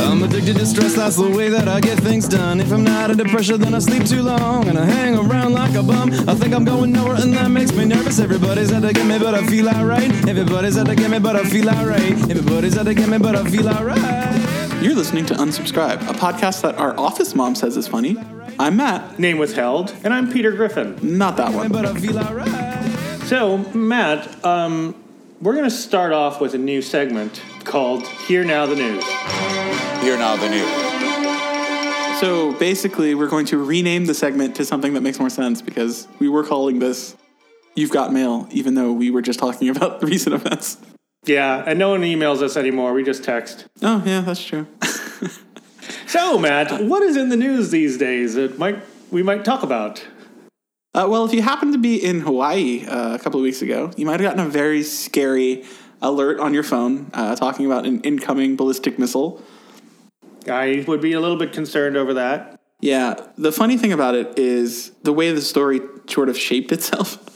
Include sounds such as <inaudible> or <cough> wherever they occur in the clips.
I'm addicted to stress, that's the way that I get things done. If I'm not under pressure, then I sleep too long and I hang around like a bum. I think I'm going nowhere and that makes me nervous. Everybody's out to get me, but I feel alright. Everybody's out to get me, but I feel alright. Everybody's out to get me, but I feel alright. You're listening to Unsubscribe, a podcast that our office mom says is funny. I'm Matt, Name withheld, and I'm Peter Griffin. not that one. But I feel alright. So, Matt, um, we're going to start off with a new segment called Here Now the News. Here now the news. So basically, we're going to rename the segment to something that makes more sense because we were calling this You've Got Mail, even though we were just talking <laughs> about the recent events. Yeah, and no one emails us anymore. We just text. Oh, yeah, that's true. <laughs> So, Matt, what is in the news these days that might we might talk about? Uh, well, if you happened to be in Hawaii uh, a couple of weeks ago, you might have gotten a very scary alert on your phone uh, talking about an incoming ballistic missile. I would be a little bit concerned over that. Yeah, the funny thing about it is the way the story sort of shaped itself. <laughs>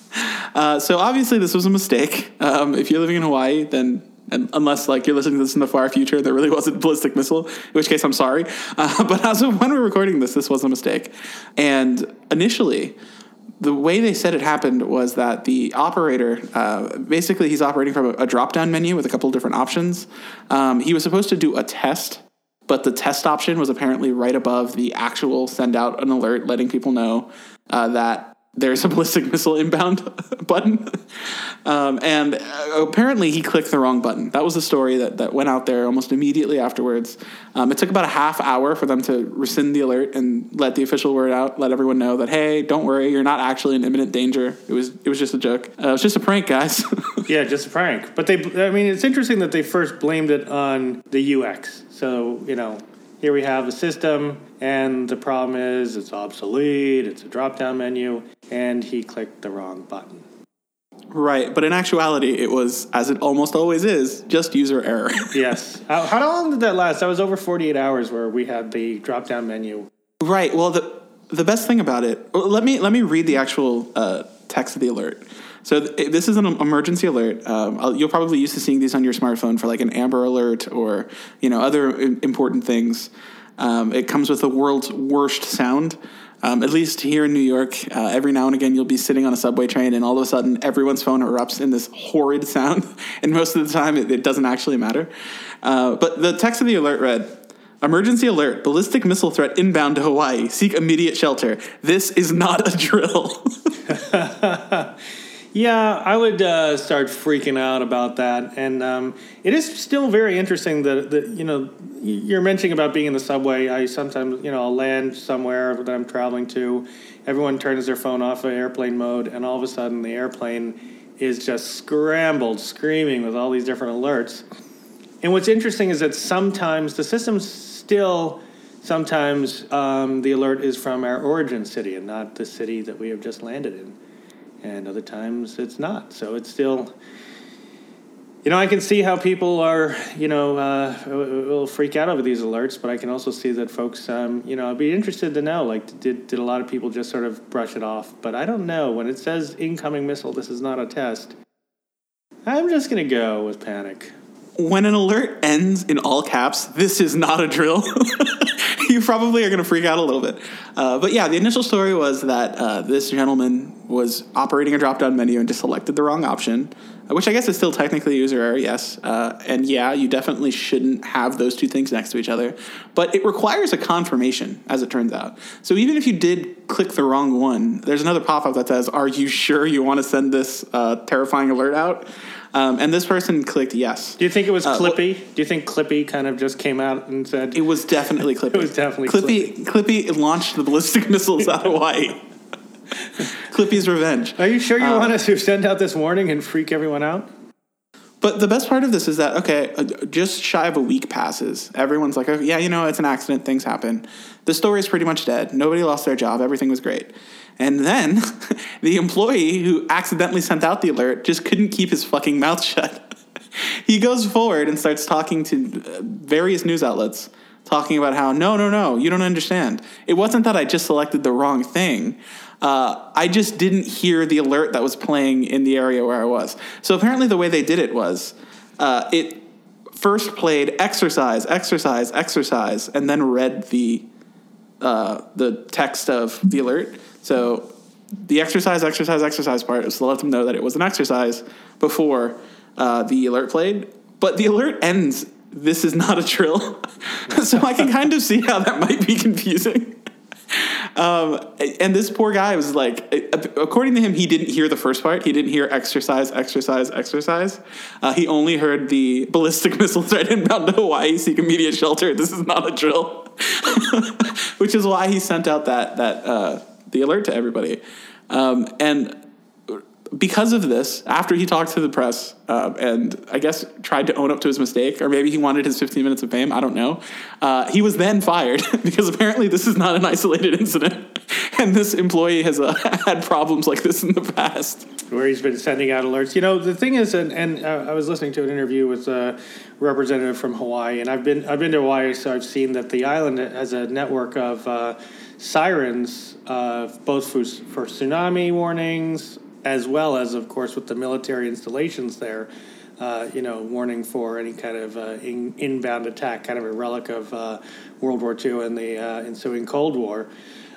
Uh, so obviously, this was a mistake. Um, if you're living in Hawaii, then and unless like you're listening to this in the far future, there really wasn't a ballistic missile. In which case, I'm sorry. <laughs> Uh, but as of when we're recording this, this was a mistake. And initially, the way they said it happened was that the operator, uh, basically, he's operating from a, a drop-down menu with a couple different options. Um, he was supposed to do a test but the test option was apparently right above the actual send out an alert letting people know uh, that there's a ballistic missile inbound <laughs> button. Um, and apparently he clicked the wrong button. That was the story that, that went out there almost immediately afterwards. Um, it took about a half hour for them to rescind the alert and let the official word out, let everyone know that, hey, don't worry, you're not actually in imminent danger. It was, it was just a joke. Uh, it was just a prank, guys. <laughs> Yeah, just a prank. But they, I mean, it's interesting that they first blamed it on the UX. So, you know, here we have a system, and the problem is it's obsolete, it's a drop down menu, and he clicked the wrong button. right. But in actuality, it was, as it almost always is, just user error. <laughs> Yes. how, how long did that last? That was over 48 hours where we had the drop down menu. Right. Well, the the best thing about it. Let me let me read the actual uh, text of the alert. So th- this is an emergency alert. Um, you'll probably used to seeing these on your smartphone for like an Amber Alert or you know other im- important things. Um, it comes with the world's worst sound. Um, at least here in New York, uh, every now and again you'll be sitting on a subway train, and all of a sudden everyone's phone erupts in this horrid sound. <laughs> and most of the time, it, it doesn't actually matter. Uh, but the text of the alert read. Emergency alert. Ballistic missile threat inbound to Hawaii. Seek immediate shelter. This is not a drill. <laughs> <laughs> Yeah, I would uh, start freaking out about that, and um, it is still very interesting that, that you know you're mentioning about being in the subway. I sometimes you know I'll land somewhere that I'm traveling to, everyone turns their phone off of airplane mode, and all of a sudden the airplane is just scrambled, screaming with all these different alerts. And what's interesting is that sometimes the system's still sometimes um, the alert is from our origin city and not the city that we have just landed in and other times it's not. So it's still, you know, I can see how people are, you know, uh, will freak out over these alerts, but I can also see that folks, um, you know, I'd be interested to know, like, did, did a lot of people just sort of brush it off? But I don't know. When it says incoming missile, this is not a test. I'm just going to go with panic. when an alert ends in all caps, this is not a drill. <laughs> you probably are going to freak out a little bit. Uh, but yeah, the initial story was that uh, this gentleman was operating a drop down menu and just selected the wrong option, uh, which I guess is still technically user error, yes. Uh, and yeah, you definitely shouldn't have those two things next to each other. But it requires a confirmation, as it turns out. So even if you did click the wrong one, there's another pop up that says, Are you sure you want to send this uh, terrifying alert out? Um, and this person clicked yes. Do you think it was Uh, well- Clippy? Do you think Clippy kind of just came out and said, It was definitely Clippy. <laughs> It was definitely Clippy. Clippy launched the ballistic <laughs> missiles out of Hawaii. <laughs> Clippy's revenge. Are you sure you Uh, want us to send out this warning and freak everyone out? But the best part of this is that okay, uh, just shy of a week passes. Everyone's like, oh, yeah, you know, it's an accident. Things happen. The story is pretty much dead. Nobody lost their job. Everything was great. And then <laughs> the employee who accidentally sent out the alert just couldn't keep his fucking mouth <laughs> shut. he goes forward and starts talking to uh, various news outlets, talking about how no, no, no, you don't understand. It wasn't that I just selected the wrong thing. Uh, I just didn't hear the alert that was playing in the area where I was. So apparently, the way they did it was uh, it first played exercise, exercise, exercise, and then read the uh, the text of the alert. So the exercise, exercise, exercise part was to let them know that it was an exercise before uh, the alert played. But the alert ends. This is not a drill, <laughs> so I can kind of see how that might be confusing. Um, and this poor guy was like, according to him, he didn't hear the first part. He didn't hear exercise, exercise, exercise. Uh, he only heard the ballistic <laughs> missile threat inbound to Hawaii, seek immediate shelter. This is not a drill, <laughs> which is why he sent out that that uh, the alert to everybody. Um, and because of this, after he talked to the press uh, and I guess tried to own up to his mistake, or maybe he wanted his 15 minutes of fame, I don't know, uh, he was then fired <laughs> because apparently this is not an isolated incident. <laughs> and this employee has uh, <laughs> had problems like this in the past. Where he's been sending out alerts. You know, the thing is, and, and uh, I was listening to an interview with a representative from Hawaii, and I've been, I've been to Hawaii, so I've seen that the island has a network of uh, sirens, uh, both for, for tsunami warnings, as well as, of course, with the military installations there, uh, you know, warning for any kind of uh, in, inbound attack, kind of a relic of uh, World War II and the uh, ensuing Cold War.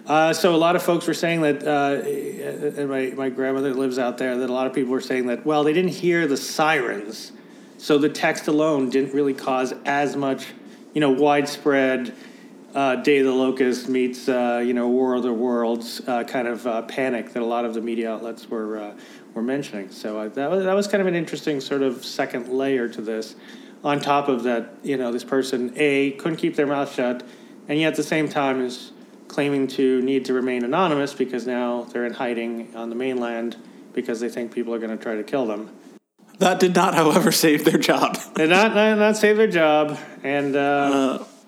Uh, so a lot of folks were saying that, uh, and my, my grandmother lives out there, that a lot of people were saying that, well, they didn't hear the sirens, so the text alone didn't really cause as much, you know, widespread uh, Day of the Locust meets uh, you know War of the Worlds uh, kind of uh, panic that a lot of the media outlets were uh, were mentioning. So uh, that was that was kind of an interesting sort of second layer to this. On top of that, you know, this person a couldn't keep their mouth shut, and yet at the same time is claiming to need to remain anonymous because now they're in hiding on the mainland because they think people are going to try to kill them. That did not, however, save their job. did not, not, not save their job, and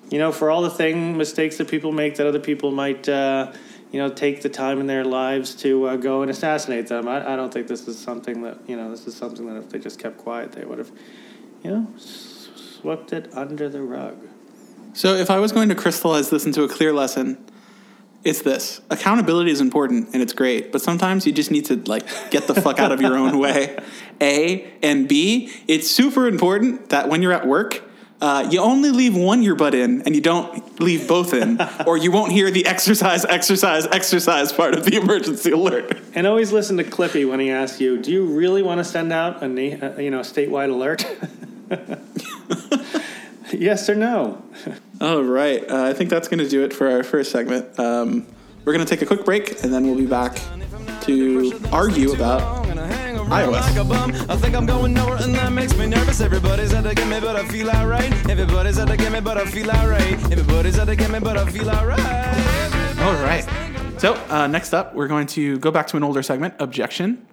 you know, for all the thing mistakes that people make that other people might, uh, you know, take the time in their lives to uh, go and assassinate them. I, I don't think this is something that you know. This is something that if they just kept quiet, they would have, you know, swept it under the rug. So, if I was going to crystallize this into a clear lesson, it's this: accountability is important and it's great, but sometimes you just need to like get the fuck out of your own <laughs> way. A and B, it's super important that when you're at work uh, you only leave one earbud in and you don't leave both in, or you won't hear the exercise, exercise, exercise part of the emergency alert. And always listen to Clippy when he asks you, "Do you really want to send out a uh, you know statewide alert?" <laughs> yes or no? All right, uh, I think that's going to do it for our first segment. Um, we're going to take a quick break, and then we'll be back to argue about iOS. Like a bum. I think I'm going nowhere and that makes me nervous. Everybody's out to get me, but I feel alright. Everybody's out to get me, but I feel alright. Everybody's out to get me, but I feel alright. All right. So uh, next up, we're going to go back to an older segment, objection.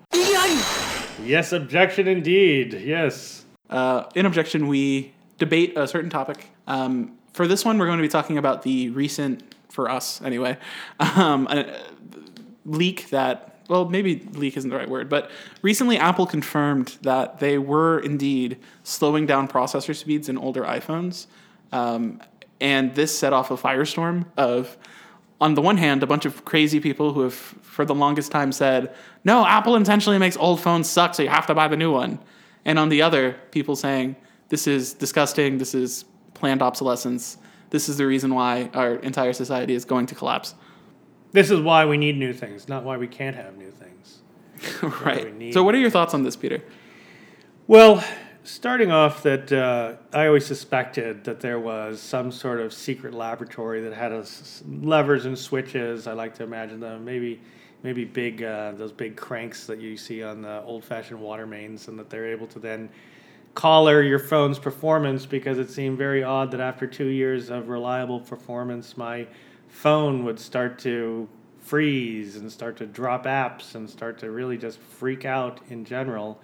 Yes, objection indeed. Yes. Uh, in objection, we debate a certain topic. Um, for this one, we're going to be talking about the recent, for us anyway, <laughs> um, leak that well, maybe leak isn't the right word, but recently Apple confirmed that they were indeed slowing down processor speeds in older iPhones. Um, and this set off a firestorm of, on the one hand, a bunch of crazy people who have, for the longest time, said, no, Apple intentionally makes old phones suck, so you have to buy the new one. And on the other, people saying, this is disgusting, this is planned obsolescence, this is the reason why our entire society is going to collapse. This is why we need new things, not why we can't have new things. <laughs> right. So, what are your thoughts on this, Peter? Well, starting off, that uh, I always suspected that there was some sort of secret laboratory that had a, levers and switches. I like to imagine them. Maybe, maybe big uh, those big cranks that you see on the old-fashioned water mains, and that they're able to then collar your phone's performance because it seemed very odd that after two years of reliable performance, my phone would start to freeze and start to drop apps and start to really just freak out in general.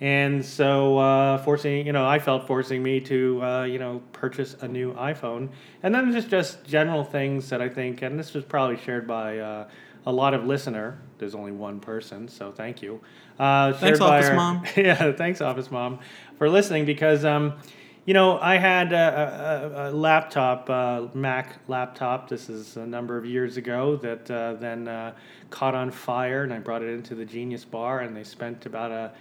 And so, uh, forcing, you know, I felt forcing me to, uh, you know, purchase a new iPhone. And then just, just general things that I think, and this was probably shared by uh, a lot of listener. There's only one person, so thank you. Uh, thanks, Office our, Mom. <laughs> yeah, thanks, Office Mom, for listening because, um, you know, I had a, a, a laptop, uh, Mac laptop. This is a number of years ago that uh, then uh, caught on fire, and I brought it into the Genius Bar, and they spent about a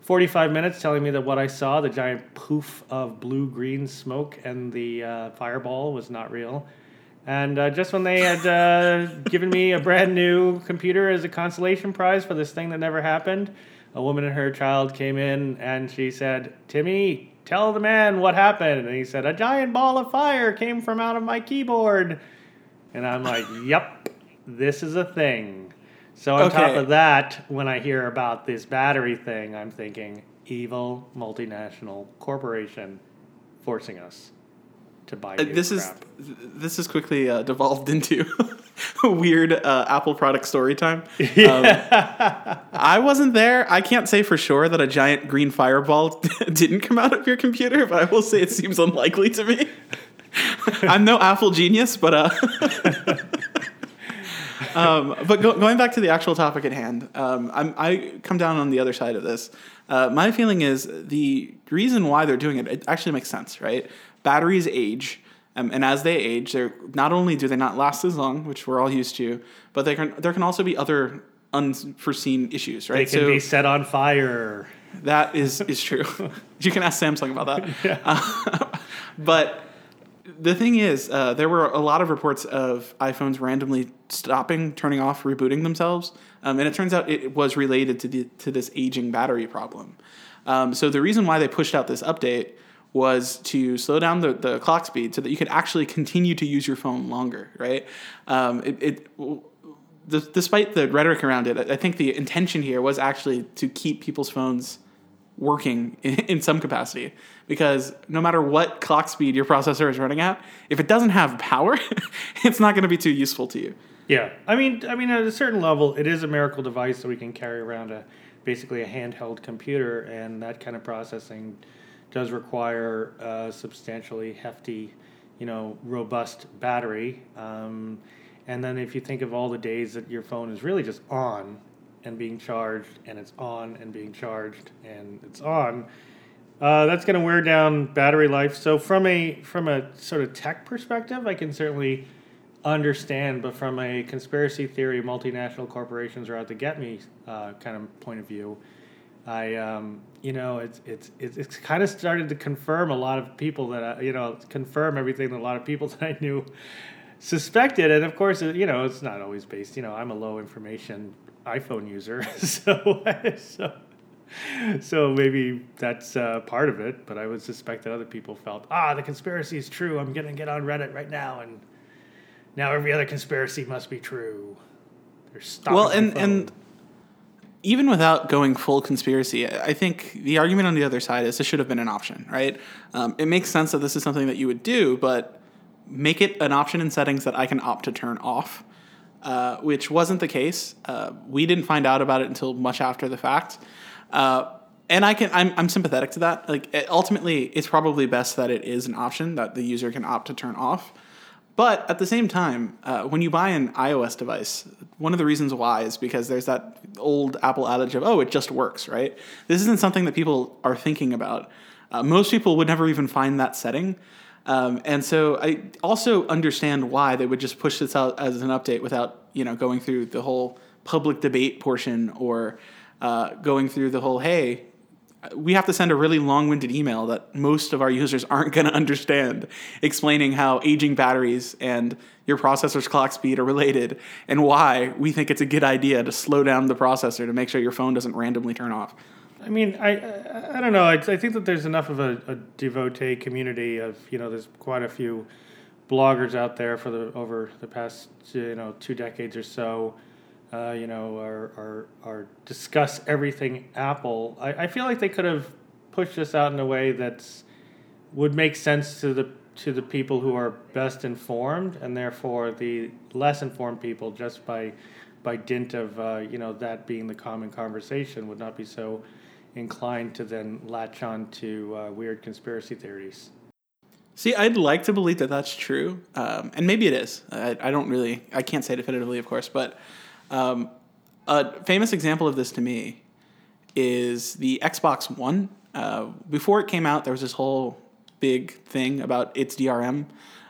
45 minutes telling me that what I saw, the giant poof of blue green smoke and the uh, fireball, was not real. And uh, just when they had uh, given me a brand new computer as a consolation prize for this thing that never happened, a woman and her child came in and she said, Timmy, tell the man what happened. And he said, A giant ball of fire came from out of my keyboard. And I'm like, <laughs> Yep, this is a thing. So on top of that, when I hear about this battery thing, I'm thinking evil multinational corporation forcing us to buy. Uh, this is crap. th- this has quickly uh, devolved <laughs> into <laughs> weird uh, Apple product story time. <laughs> Um, I wasn't there. I can't say for sure that a giant green fireball <laughs> didn't come out of your computer, but I will say it seems unlikely to me. I'm no Apple genius, but uh, um, but go, going back to the actual topic at hand, um, I'm, I come down on the other side of this. Uh, my feeling is the reason why they're doing it, it actually makes sense, right? Batteries age, um, and as they age, they're not only do they not last as long, which we're all used to, but they can there can also be other unforeseen issues, right? They can be set on fire. That is is true. <laughs> you can ask Samsung about that. <laughs> Uh, <laughs> but the thing is, uh, there were a lot of reports of iPhones randomly stopping, turning off, rebooting themselves, um, and it turns out it was related to the to this aging battery problem. Um, so the reason why they pushed out this update was to slow down the, the clock speed so that you could actually continue to use your phone longer, right? Um, it, it d- despite the rhetoric around it, I I think the intention here was actually to keep people's phones working in, in some capacity. Because no matter what clock speed your processor is running at, if it doesn't have power, <laughs> it's not going to be too useful to you. Yeah, I mean, I mean, at a certain level, it is a miracle device that we can carry around a basically a handheld computer, and that kind of processing does require a substantially hefty, you know, robust battery. Um, and then if you think of all the days that your phone is really just on and being charged, and it's on and being charged, and it's on. Uh, that's going to wear down battery life. So from a from a sort of tech perspective, I can certainly understand, but from a conspiracy theory, multinational corporations are out to get me uh, kind of point of view, I um, you know it's it's it's, kind of started to confirm a lot of people that I, you know confirm everything that a lot of people <laughs> that I knew suspected, and of course you know it's not always based. You know I'm a low information iPhone user, <laughs> so so. So maybe that's uh, part of it, but I would suspect that other people felt, ah, the conspiracy is true. I'm gonna get on Reddit right now, and now every other conspiracy must be true. They're stopping Well, and and even without going full conspiracy, I think the argument on the other side is this should have been an option, right? Um, it makes sense that this is something that you would do, but make it an option in settings that I can opt to turn off, uh, which wasn't the case. Uh, we didn't find out about it until much after the fact. Uh, and I can, I'm, I'm sympathetic to that. Like, it, ultimately, it's probably best that it is an option that the user can opt to turn off. But at the same time, uh, when you buy an iOS device, one of the reasons why is because there's that old Apple adage of, oh, it just works, right? This isn't something that people are thinking about. Uh, most people would never even find that setting. Um, and so I also understand why they would just push this out as an update without, you know, going through the whole public debate portion or uh, going through the whole, hey, we have to send a really long-winded email that most of our users aren't going to understand explaining how aging batteries and your processor's clock speed are related and why we think it's a good idea to slow down the processor to make sure your phone doesn't randomly turn off I mean, I I, I don't know. I, I think that there's enough of a, a devotee community of you know. There's quite a few bloggers out there for the over the past you know two decades or so. Uh, you know, are, are are discuss everything Apple. I, I feel like they could have pushed this out in a way that's would make sense to the to the people who are best informed, and therefore the less informed people, just by by dint of uh, you know that being the common conversation, would not be so inclined to then latch on to uh, weird conspiracy theories. see i'd like to believe that that's true um, and maybe it is I, I don't really i can't say definitively of course but um, a famous example of this to me is the xbox one uh, before it came out there was this whole big thing about its drm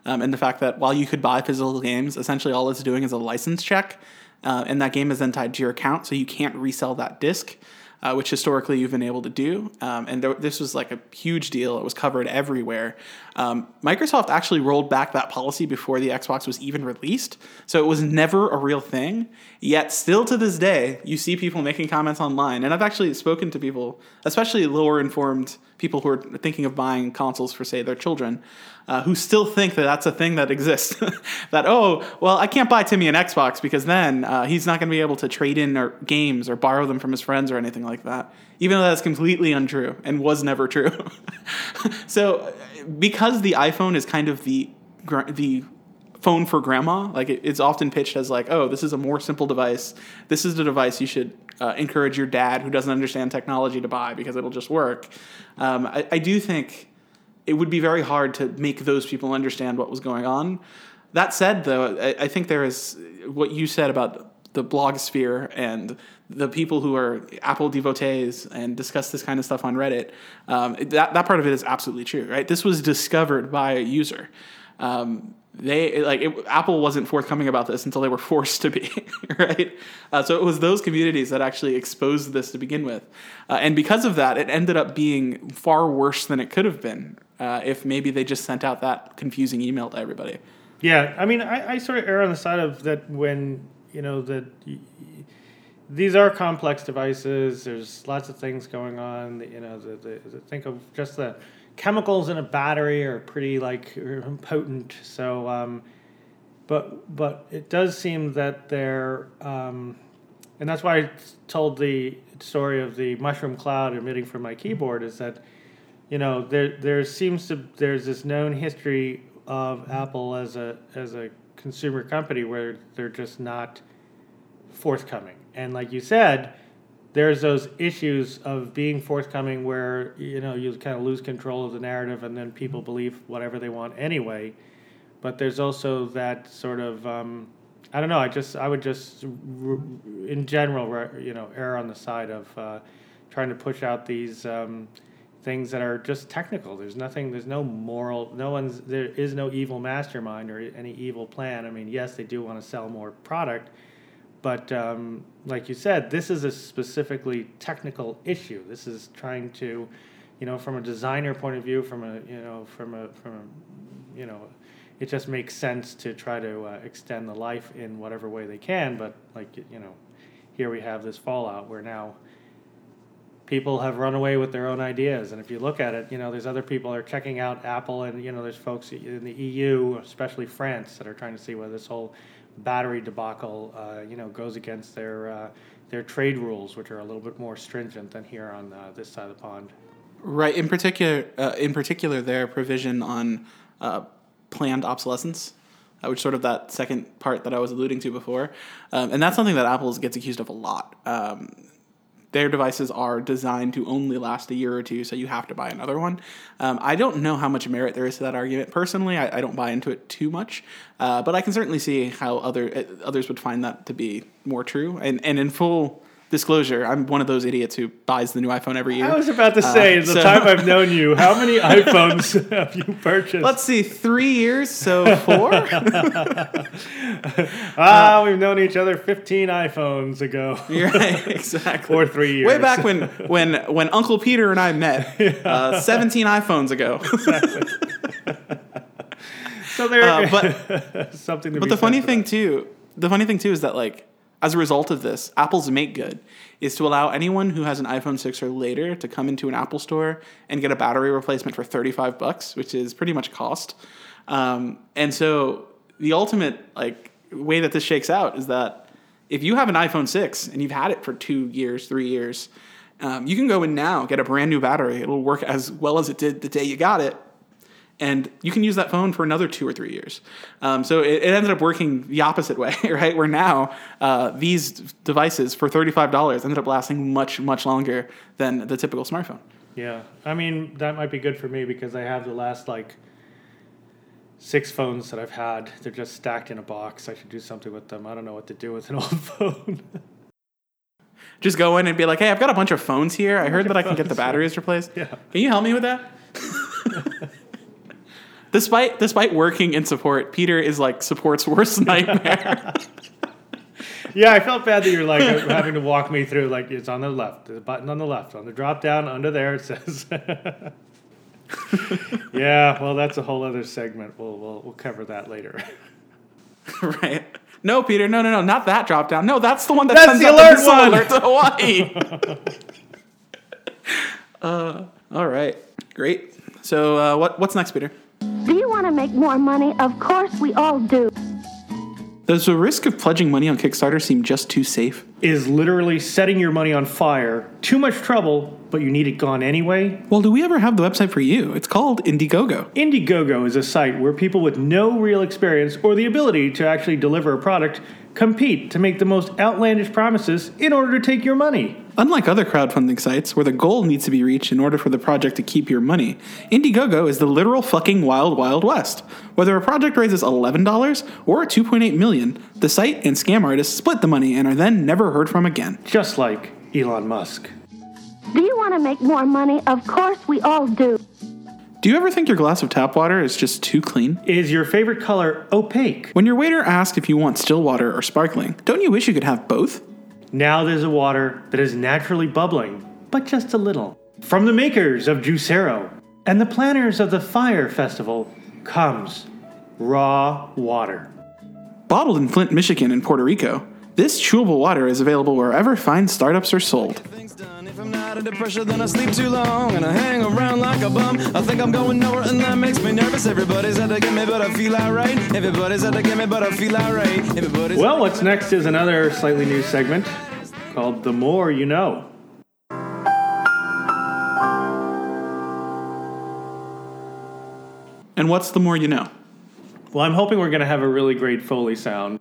um, and the fact that while you could buy physical games essentially all it's doing is a license check uh, and that game is then tied to your account so you can't resell that disc uh, which historically you've been able to do. Um, and this was like a huge deal. It was covered everywhere. Um, Microsoft actually rolled back that policy before the Xbox was even released, so it was never a real thing. Yet, still to this day, you see people making comments online, and I've actually spoken to people, especially lower informed people who are thinking of buying consoles for, say, their children, uh, who still think that that's a thing that exists. <laughs> that oh, well, I can't buy Timmy an Xbox because then uh, he's not going to be able to trade in or games or borrow them from his friends or anything like that. Even though that's completely untrue and was never true. <laughs> so, because the iPhone is kind of the the phone for grandma. Like it, it's often pitched as like, oh, this is a more simple device. This is the device you should uh, encourage your dad who doesn't understand technology to buy because it'll just work. Um, I, I do think it would be very hard to make those people understand what was going on. That said, though, I, I think there is what you said about the blog sphere and the people who are Apple devotees and discuss this kind of stuff on Reddit. Um, that that part of it is absolutely true, right? This was discovered by a user. Um, they like it, Apple wasn't forthcoming about this until they were <laughs> forced to be, right? Uh, so it was those communities that actually exposed this to begin with, uh, and because of that, it ended up being far worse than it could have been uh, if maybe they just sent out that confusing email to everybody. Yeah, I mean, I, I sort of err on the side of that when you know that y- these are complex devices. There's lots of things going on. You know, the, the, the, think of just the chemicals in a battery are pretty like potent. So, um, but but it does seem that they're, um, and that's why I told the story of the mushroom cloud emitting from my keyboard is that, you know, there there seems to there's this known history of Apple as a as a consumer company where they're just not forthcoming. And like you said, there's those issues of being forthcoming where you know you kind of lose control of the narrative and then people believe whatever they want anyway. But there's also that sort of um, I don't know. I just I would just in general you know err on the side of uh, trying to push out these. Um, things that are just technical. There's nothing. There's no moral. No one's. There is no evil mastermind or any evil plan. I mean, yes, they do want to sell more product, but um, like you said, this is a specifically technical issue. This is trying to, you know, from a designer point of view, from a you know, from a from a, you know, it just makes sense to try to uh, extend the life in whatever way they can. But like you know, here we have this fallout where now people have run away with their own ideas. And if you look at it, you know, there's other people are checking out Apple, and you know, there's folks in the EU, especially France, that are trying to see whether this whole battery debacle, uh, you know, goes against their uh, their trade rules, which are a little bit more stringent than here on uh, this side of the pond. Right. In particular, uh, in particular, their provision on uh, planned obsolescence, uh, which sort of that second part that I was alluding to before, um, and that's something that Apple gets accused of a lot. Um, their devices are designed to only last a year or two, so you have to buy another one. Um, I don't know how much merit there is to that argument. Personally, I, I don't buy into it too much, uh, but I can certainly see how other uh, others would find that to be more true. And and in full disclosure, I'm one of those idiots who buys the new iPhone every year. I was about to say, Uh, the so- time I've known you, how many <laughs> iPhones have you purchased? Let's see, three years, so four. <laughs> ah, we've known each other 15 iPhones ago. <laughs> You're right, exactly. Or three years. Way back when when when Uncle Peter and I met, uh, 17 iPhones ago. So there, Uh, but something to but the funny thing too, the funny thing too is that like as a result of this, Apple's make good is to allow anyone who has an iPhone 6 or later to come into an Apple store and get a battery replacement for 35 bucks, which is pretty much cost. Um, and so the ultimate like way that this shakes out is that if you have an iPhone 6 and you've had it for two years, three years, um, you can go in now, get a brand new battery. It'll work as well as it did the day you got it, and you can use that phone for another two or three years. Um, so it, it ended up working the opposite way, <laughs> right? Where now uh, these devices for thirty-five dollars ended up lasting much, much longer than the typical smartphone. Yeah, I mean that might be good for me because I have the last like six phones that I've had. They're just stacked in a box. I should do something with them. I don't know what to do with an <laughs> old phone. Just go in and be like, "Hey, I've got a bunch of phones here. I heard that I can get the batteries replaced. Yeah. Can you help me with that?" Despite despite working in support, Peter is like support's worst <laughs> nightmare. Yeah, I felt bad that you're like having to walk me through. Like it's on the left, the button on the left, on the drop down under there it says. <laughs> yeah, well, that's a whole other segment. We'll we'll, we'll cover that later. <laughs> right. No, Peter. No, no, no. Not that drop down. No, that's the one that That's sends the out alert one. alert to Hawaii. uh, all right. Great. So, uh, what what's next, Peter? Do you want to make more money? Of course we all do. Does the risk of pledging money on Kickstarter seem just too safe? Is literally setting your money on fire. Too much trouble, but you need it gone anyway. Well, do we ever have the website for you? It's called Indiegogo. Indiegogo is a site where people with no real experience or the ability to actually deliver a product compete to make the most outlandish promises in order to take your money. Unlike other crowdfunding sites where the goal needs to be reached in order for the project to keep your money, Indiegogo is the literal fucking wild wild west. Whether a project raises $11 or 2.8 million, the site and scam artists split the money and are then never heard from again. Just like Elon Musk. Do you want to make more money? Of course we all do. Do you ever think your glass of tap water is just too clean? Is your favorite color opaque? When your waiter asks if you want still water or sparkling, don't you wish you could have both? Now there's a water that is naturally bubbling, but just a little. From the makers of Juicero and the planners of the Fyre Festival comes raw water. Bottled in Flint, Michigan, and Puerto Rico, this chewable water is available wherever fine startups are sold. Things done. If I'm not under pressure, then I sleep too long and I hang around like a bum. I think I'm going nowhere, and that makes me nervous. Everybody's out to get me, but I feel alright. Everybody's out to get me, but I feel alright. Everybody's Well, what's next is another slightly new segment called The More You Know. And what's the more you know? Well, I'm hoping we're going to have a really great Foley sound.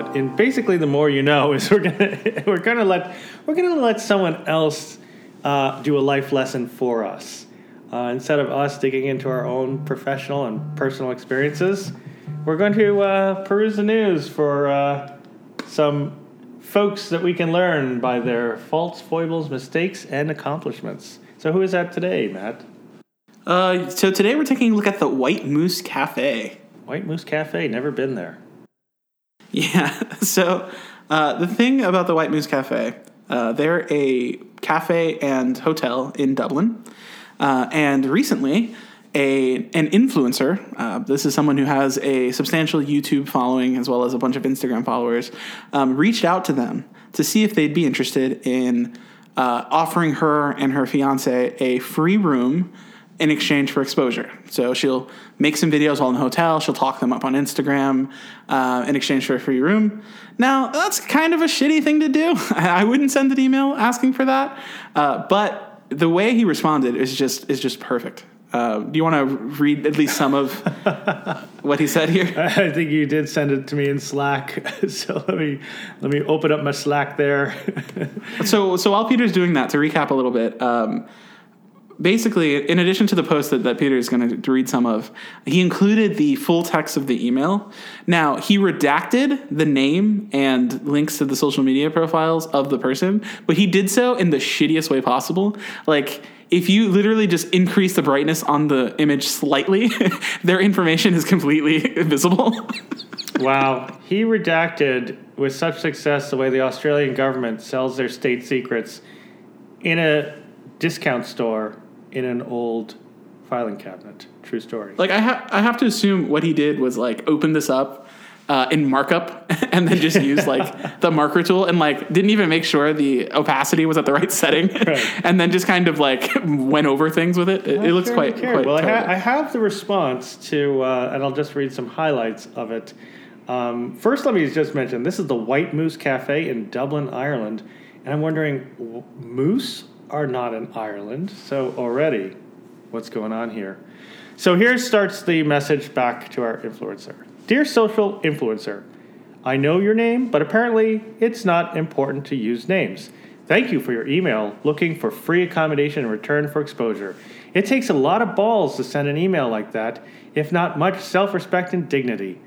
But in basically, the more you know <laughs> is we're gonna we're gonna let we're gonna let someone else uh, do a life lesson for us uh, instead of us digging into our own professional and personal experiences. We're going to uh, peruse the news for uh, some folks that we can learn by their faults, foibles, mistakes, and accomplishments. So, who is that today, Matt? Uh, so today we're taking a look at the White Moose Cafe. White Moose Cafe. Never been there. <laughs> Yeah. So uh, the thing about the White Moose Cafe, uh, they're a cafe and hotel in Dublin, uh, and recently. A, an influencer, uh, this is someone who has a substantial YouTube following as well as a bunch of Instagram followers, um, reached out to them to see if they'd be interested in uh, offering her and her fiance a free room in exchange for exposure. So she'll make some videos while in the hotel. She'll talk them up on Instagram uh, in exchange for a free room. Now that's kind of a shitty thing to do. <laughs> I wouldn't send an email asking for that. Uh, but the way he responded is just is just perfect. Uh, do you want to read at least some of <laughs> what he said here? <laughs> I think you did send it to me in Slack. So let me let me open up my Slack there. so so while Peter's doing that, to recap a little bit, um, basically, in addition to the post that, that Peter is going to read some of, he included the full text of the email. Now he redacted the name and links to the social media profiles of the person, but he did so in the shittiest way possible. Like. If you literally just increase the brightness on the image slightly, <laughs> their information is completely <laughs> visible. wow, he redacted with such success the way the Australian government sells their state secrets in a discount store in an old filing cabinet. True story. Like I have, I have to assume what he did was like open this up uh, in markup <laughs> and then just use like <laughs> the marker tool and like didn't even make sure the opacity was at the right setting Right. <laughs> and then just kind of like went over things with it. It, it looks Sure, quite, quite. well. I, ha- I have the response to, uh, and I'll just read some highlights of it. Um, first, let me just mention this is the White Moose Cafe in Dublin, Ireland, and I'm wondering, w- moose are not in Ireland, so already, what's going on here? So here starts the message back to our influencer. Dear social influencer, I know your name, but apparently it's not important to use names. Thank you for your email looking for free accommodation in return for exposure. It takes a lot of balls to send an email like that, if not much self respect and dignity.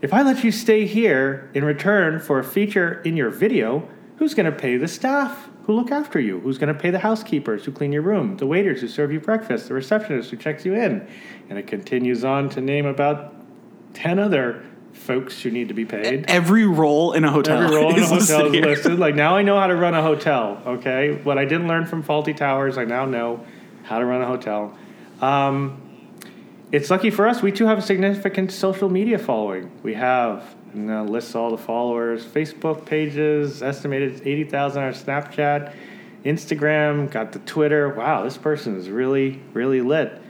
If I let you stay here in return for a feature in your video, who's going to pay the staff who look after you? Who's going to pay the housekeepers who clean your room, the waiters who serve you breakfast, the receptionist who checks you in? And it continues on to name about 10 other folks who need to be paid. Every role in a hotel. Every role in a is listed hotel is listed. Like now I know how to run a hotel. Okay, what I didn't learn from Fawlty Towers, I now know how to run a hotel. Um, it's lucky for us. We too have a significant social media following. We have uh, lists all the followers, Facebook pages, estimated eighty thousand on Snapchat, Instagram, got the Twitter. Wow, this person is really really lit.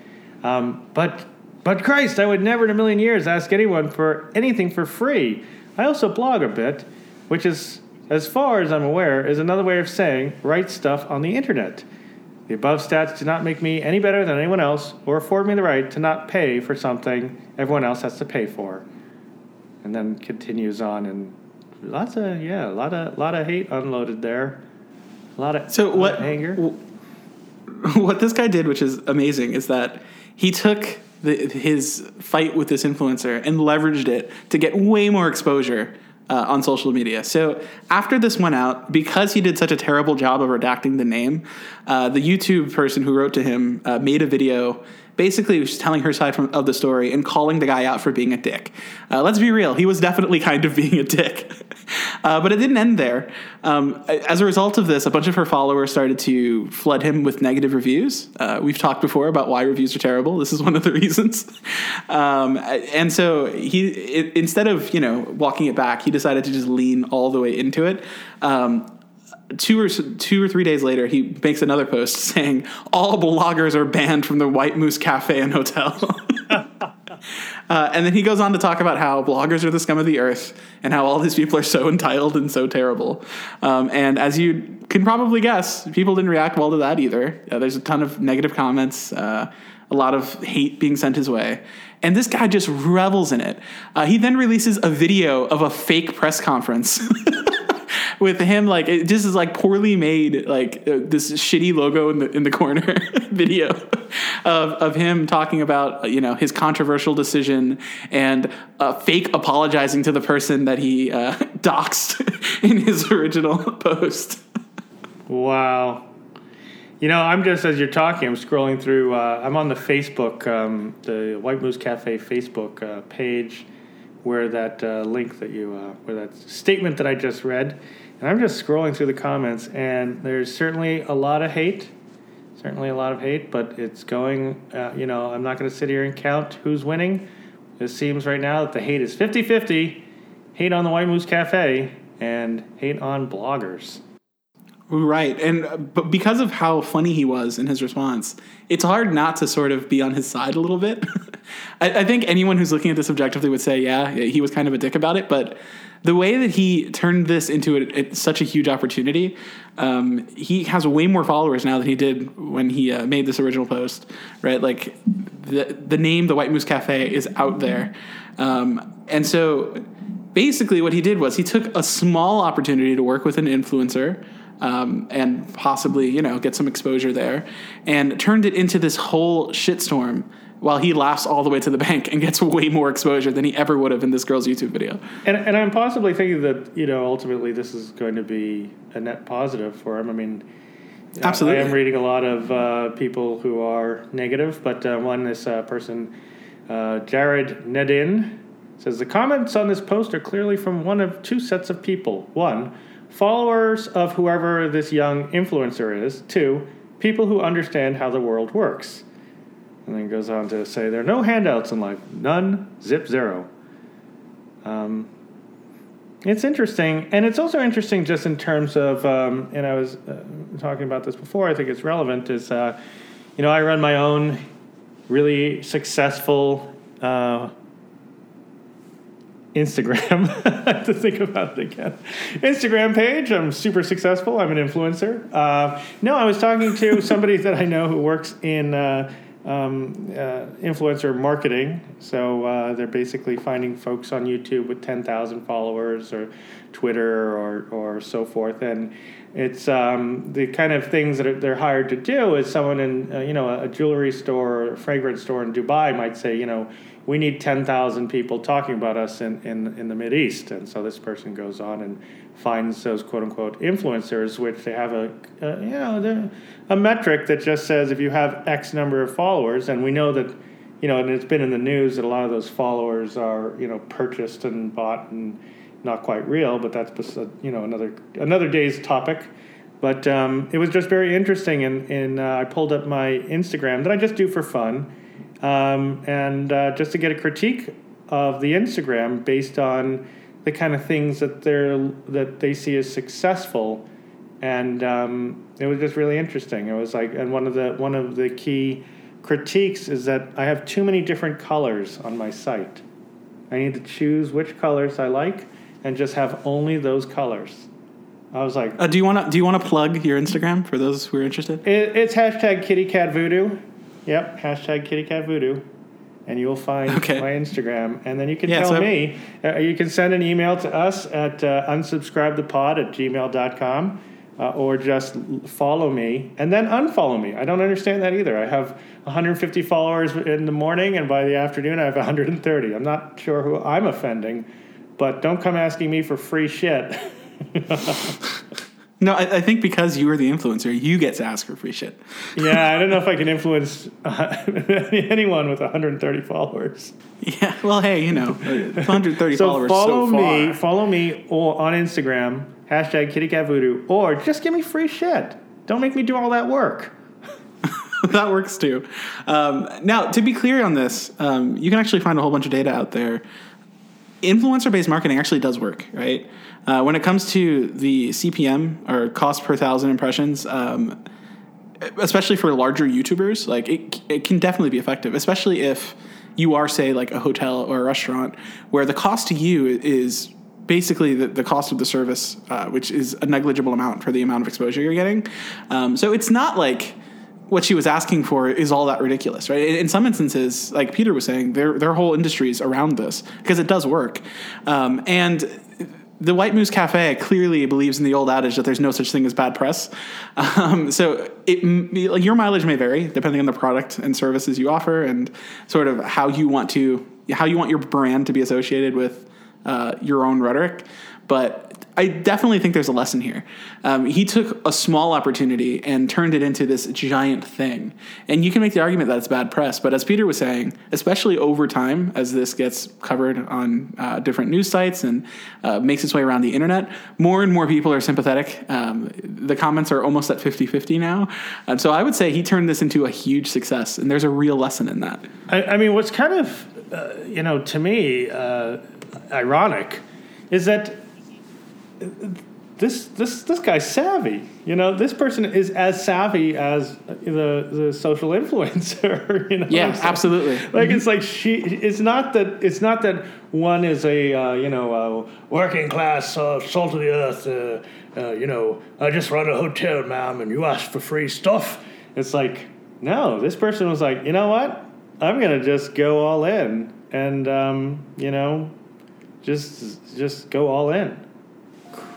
Um, but but Christ, I would never in a million years ask anyone for anything for free. I also blog a bit, which is, as far as I'm aware, is another way of saying write stuff on the internet. The above stats do not make me any better than anyone else or afford me the right to not pay for something everyone else has to pay for. And then continues on and lots of yeah, a lot of lot of hate unloaded there. A lot of So what? of anger. What this guy did, which is amazing, is that he took the, his fight with this influencer and leveraged it to get way more exposure uh, on social media. So after this went out, because he did such a terrible job of redacting the name, uh, the YouTube person who wrote to him uh, made a video. Basically, just telling her side from, of the story and calling the guy out for being a dick. Uh, let's be real; he was definitely kind of <laughs> being a dick. Uh, but it didn't end there. Um, as a result of this, a bunch of her followers started to flood him with negative reviews. Uh, we've talked before about why reviews are terrible. This is one of the <laughs> reasons. Um, and so he, it, instead of you know walking it back, he decided to just lean all the way into it. Um, two or two or three days later, he makes another post <laughs> saying all bloggers are banned from the White Moose Cafe and Hotel. <laughs> Uh, and then he goes on to talk about how bloggers are the scum of the earth and how all these people are so <laughs> entitled and so terrible. Um, and as you can probably guess, people didn't react well to that either. Uh, there's a ton of negative comments, uh, a lot of hate being sent his way. And this guy just revels in it. Uh, he then releases a video of a fake press conference. With him like it just is like poorly made like uh, this shitty logo in the in the corner <laughs> video of of him talking about uh, you know his controversial decision and uh, fake apologizing to the person that he uh, <laughs> doxed <laughs> in his original post. Wow. You know, I'm just as you're talking, I'm scrolling through. Uh, I'm on the Facebook, um, the White Moose Cafe Facebook uh, page, where that uh, link that you, uh, where that statement that I just read, and I'm just scrolling through the comments, and there's certainly a lot of hate, certainly a lot of hate, but it's going. Uh, you know, I'm not going to sit here and count who's winning. It seems right now that the hate is 50-50. Hate on the White Moose Cafe and hate on bloggers. Right, and uh, but because of how funny he was in his response, it's hard not to sort of be on his side a little bit. <laughs> I, I think anyone who's looking at this objectively would say, yeah, he was kind of a dick about it. But the way that he turned this into a, a, such a huge opportunity, um, he has way more followers now than he did when he uh, made this original post. Right, like the the name, the White Moose Cafe, is out there, um, and so basically what he did was he took a small opportunity to work with an influencer um, and possibly you know get some exposure there, and turned it into this whole shitstorm. While he laughs all the way to the <laughs> bank and gets way more exposure than he ever would have in this girl's YouTube video. And, and I'm possibly thinking that you know ultimately this is going to be a net positive for him. I mean, I- Absolutely. I am reading a lot of uh, people who are negative, but uh, one this uh, person, uh, Jared Nedin, says the comments on this post are clearly from one of two sets of people. One, followers of whoever this young influencer is. Two, people who understand how the world works. And then goes on to say there are no handouts in life, none, zip zero. Um, it's interesting, and it's also interesting just in terms of, um, and I was uh, talking about this before. I think it's relevant. Is uh, you know I run my own really successful uh, Instagram. I <laughs> have to think about it again. Instagram page. I'm super successful. I'm an influencer. Uh, no, I was talking to <laughs> somebody that I know who works in uh, um, uh, influencer marketing. So uh, they're basically finding folks on YouTube with 10,000 followers or Twitter or, or so forth. And it's um, the kind of things that they're hired to do is someone in, uh, you know, a jewelry store or a fragrance store in Dubai might say, you know, we need 10,000 people talking about us in, in, in the Mid East. And so this person goes on and finds those quote unquote influencers, which they have a, a you know, a metric that just says if you have X number of followers, and we know that, you know, and it's been in the news that a lot of those followers are, you know, purchased and bought and not quite real. But that's you know another another day's topic. But um, it was just very interesting, and, and uh, I pulled up my Instagram that I just do for fun, um, and uh, just to get a critique of the Instagram based on the kind of things that they're that they see as successful, and um, it was just really interesting. It was like, and one of the one of the key critiques is that I have too many different colors on my site. I need to choose which colors I like and just have only those colors. I was like, Uh, do you want to do you want to plug your Instagram for those who are interested? it, it's hashtag kitty cat voodoo. Yep, hashtag kitty cat voodoo. And you will find Okay. my Instagram. And then you can Yeah, tell so- me, uh, you can send an email to us at uh, unsubscribethepod at gmail.com uh, or just follow me and then unfollow me. I don't understand that either. I have 150 followers in the morning, and by the afternoon, I have 130. I'm not sure who I'm offending, but don't come asking me for free shit. <laughs> No, I, I think because you are the influencer, you get to ask for free shit. yeah, I don't know if I can <laughs> influence uh, <laughs> anyone with 130 followers. Yeah. Well, hey, you know, 130 <laughs> So followers follow so me, follow me or on Instagram hashtag Kitty Cat Voodoo, or just give me free shit. Don't make me do all that work. that works too. Um, now, to be clear on this, um, you can actually find a whole bunch of data out there. Influencer based marketing actually does work, right? Uh, when it comes to the CPM or cost per thousand impressions, um, especially for larger YouTubers, like it, it can definitely be effective, especially if you are, say, like a hotel or a restaurant, where the cost to you is basically the, the cost of the service, uh, which is a negligible amount for the amount of exposure you're getting. Um, so it's not like what she was asking for is all that ridiculous, right? In, some instances, like Peter was saying, their their whole industries around this because it does work, um, and the White Moose Cafe clearly believes in the old adage that there's no such thing as bad press. Um, so it your mileage may vary depending on the product and services you offer and sort of how you want to how you want your brand to be associated with uh, your own rhetoric. But I definitely think there's a lesson here. Um, he took a small opportunity and turned it into this giant thing. And you can make the argument that it's bad press, but as Peter was saying, especially over time, as this gets covered on uh, different news sites and uh, makes its way around the internet, more and more people are sympathetic. Um, the comments are almost at 50 50 now. And so I would say he turned this into a huge success, and there's a real lesson in that. I, I mean, what's kind of, uh, you know, to me, uh, ironic is that this this this guy's savvy. You know, this person is as savvy as the the social <laughs> influencer. You know, Yeah, absolutely. Like it's like she. It's not that. It's not that one is a uh, you know uh, working class uh, salt of the earth. Uh, uh, you know, I just run a hotel, ma'am, and you ask for free stuff. It's like no. This person was like, you know what? I'm gonna just go all in, and um, you know, just just go all in.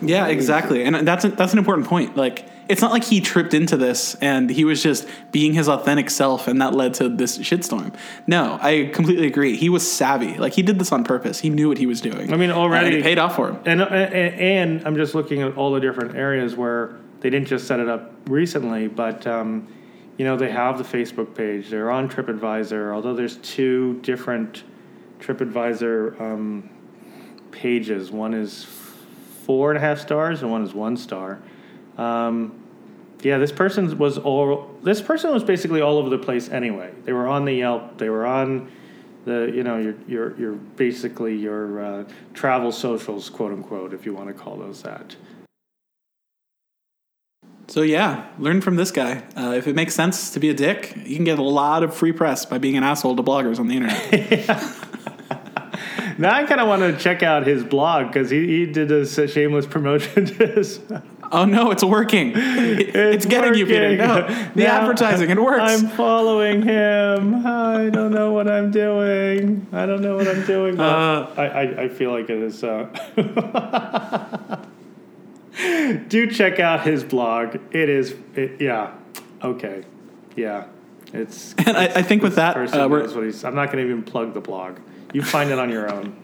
Yeah, exactly, and that's a, that's an important point. Like, it's not like he tripped into this and he was just being his authentic self, and that led to this shitstorm. No, I completely agree. He was savvy. Like, he did this on purpose. He knew what he was doing. I mean, already- and it paid off for him. And, and and I'm just looking at all the different areas where they didn't just set it up recently, but um, you know they have the Facebook page. They're on TripAdvisor, although there's two different TripAdvisor um, pages. One is four and a half stars, and one is one star. Um, yeah, this person was all. This person was basically all over the place anyway. They were on the Yelp. They were on the you know your your your basically your uh, travel socials, quote unquote, if you want to call those that. So yeah, learn from this guy. Uh, if it makes sense to be a dick, you can get a lot of free press by being an asshole to bloggers on the internet. <laughs> <laughs> Now I kind of want to check out his blog because he, he did a shameless promotion to his. oh no, it's working. It's, getting you, Peter. No, the Now advertising, it works. I'm following him. I don't know what I'm doing. I don't know what I'm doing. But Uh, I, I, I feel like it is. Uh, <laughs> do check out his blog. It is. It, yeah. Okay. Yeah. It's. And I, I think with that, uh, we're, what he's. I'm not going to even plug the blog. You find it on your own.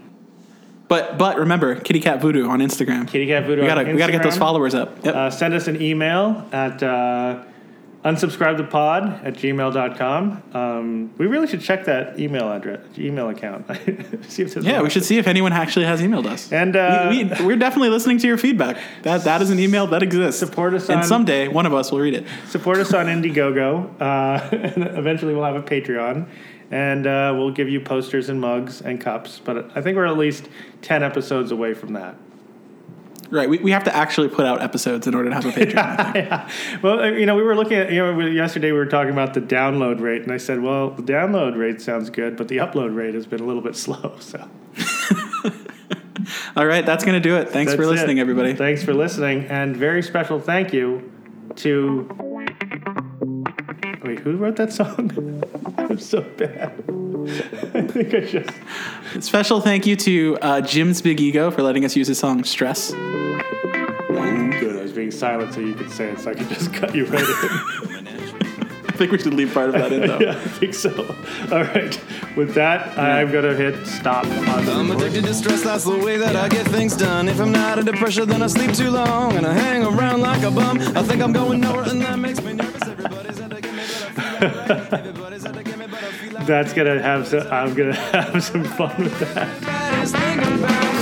but but remember, Kitty Cat Voodoo on Instagram. Kitty Cat Voodoo. we gotta we gotta get those followers up. Yep. Uh, send us an email at uh, unsubscribe the pod at gmail.com. Um, we really should check that email address, email account. <laughs> see if Yeah, we should see if anyone actually has emailed us. And, uh, we, we, we're definitely listening to your feedback. That that is an email that exists. Support us and on- someday one of us will read it. Support us on Indiegogo. Uh, <laughs> and eventually, we'll have a Patreon, and uh, we'll give you posters and mugs and cups. But I think we're at least ten episodes away from that. Right, we, we have to actually put out episodes in order to have a Patreon. <laughs> yeah. Well, uh, you know, we were looking at you know yesterday we were talking about the download rate, and I said, well, the download rate sounds good, but the upload rate has been a little bit <laughs> slow. So <laughs> All right, that's going to do it. Thanks for listening, it. everybody. Thanks for listening, and very special thank you to. Wait, who wrote that song? <laughs> I'm so bad. <laughs> I think I just. Special thank you to uh, Jim's Big Ego for letting us use his song Stress. Good. I was being silent so you could say it, so I could just cut you right in. I think we should leave part of that in, though. <laughs> yeah, I think so. All right. With that, I'm gonna hit stop. On I'm addicted to stress, that's the way that I get things done. If I'm not under pressure, then I sleep too long and I hang around like a bum. I think I'm going nowhere, and that makes me nervous. That's gonna have some. I'm gonna <laughs> have some fun with that.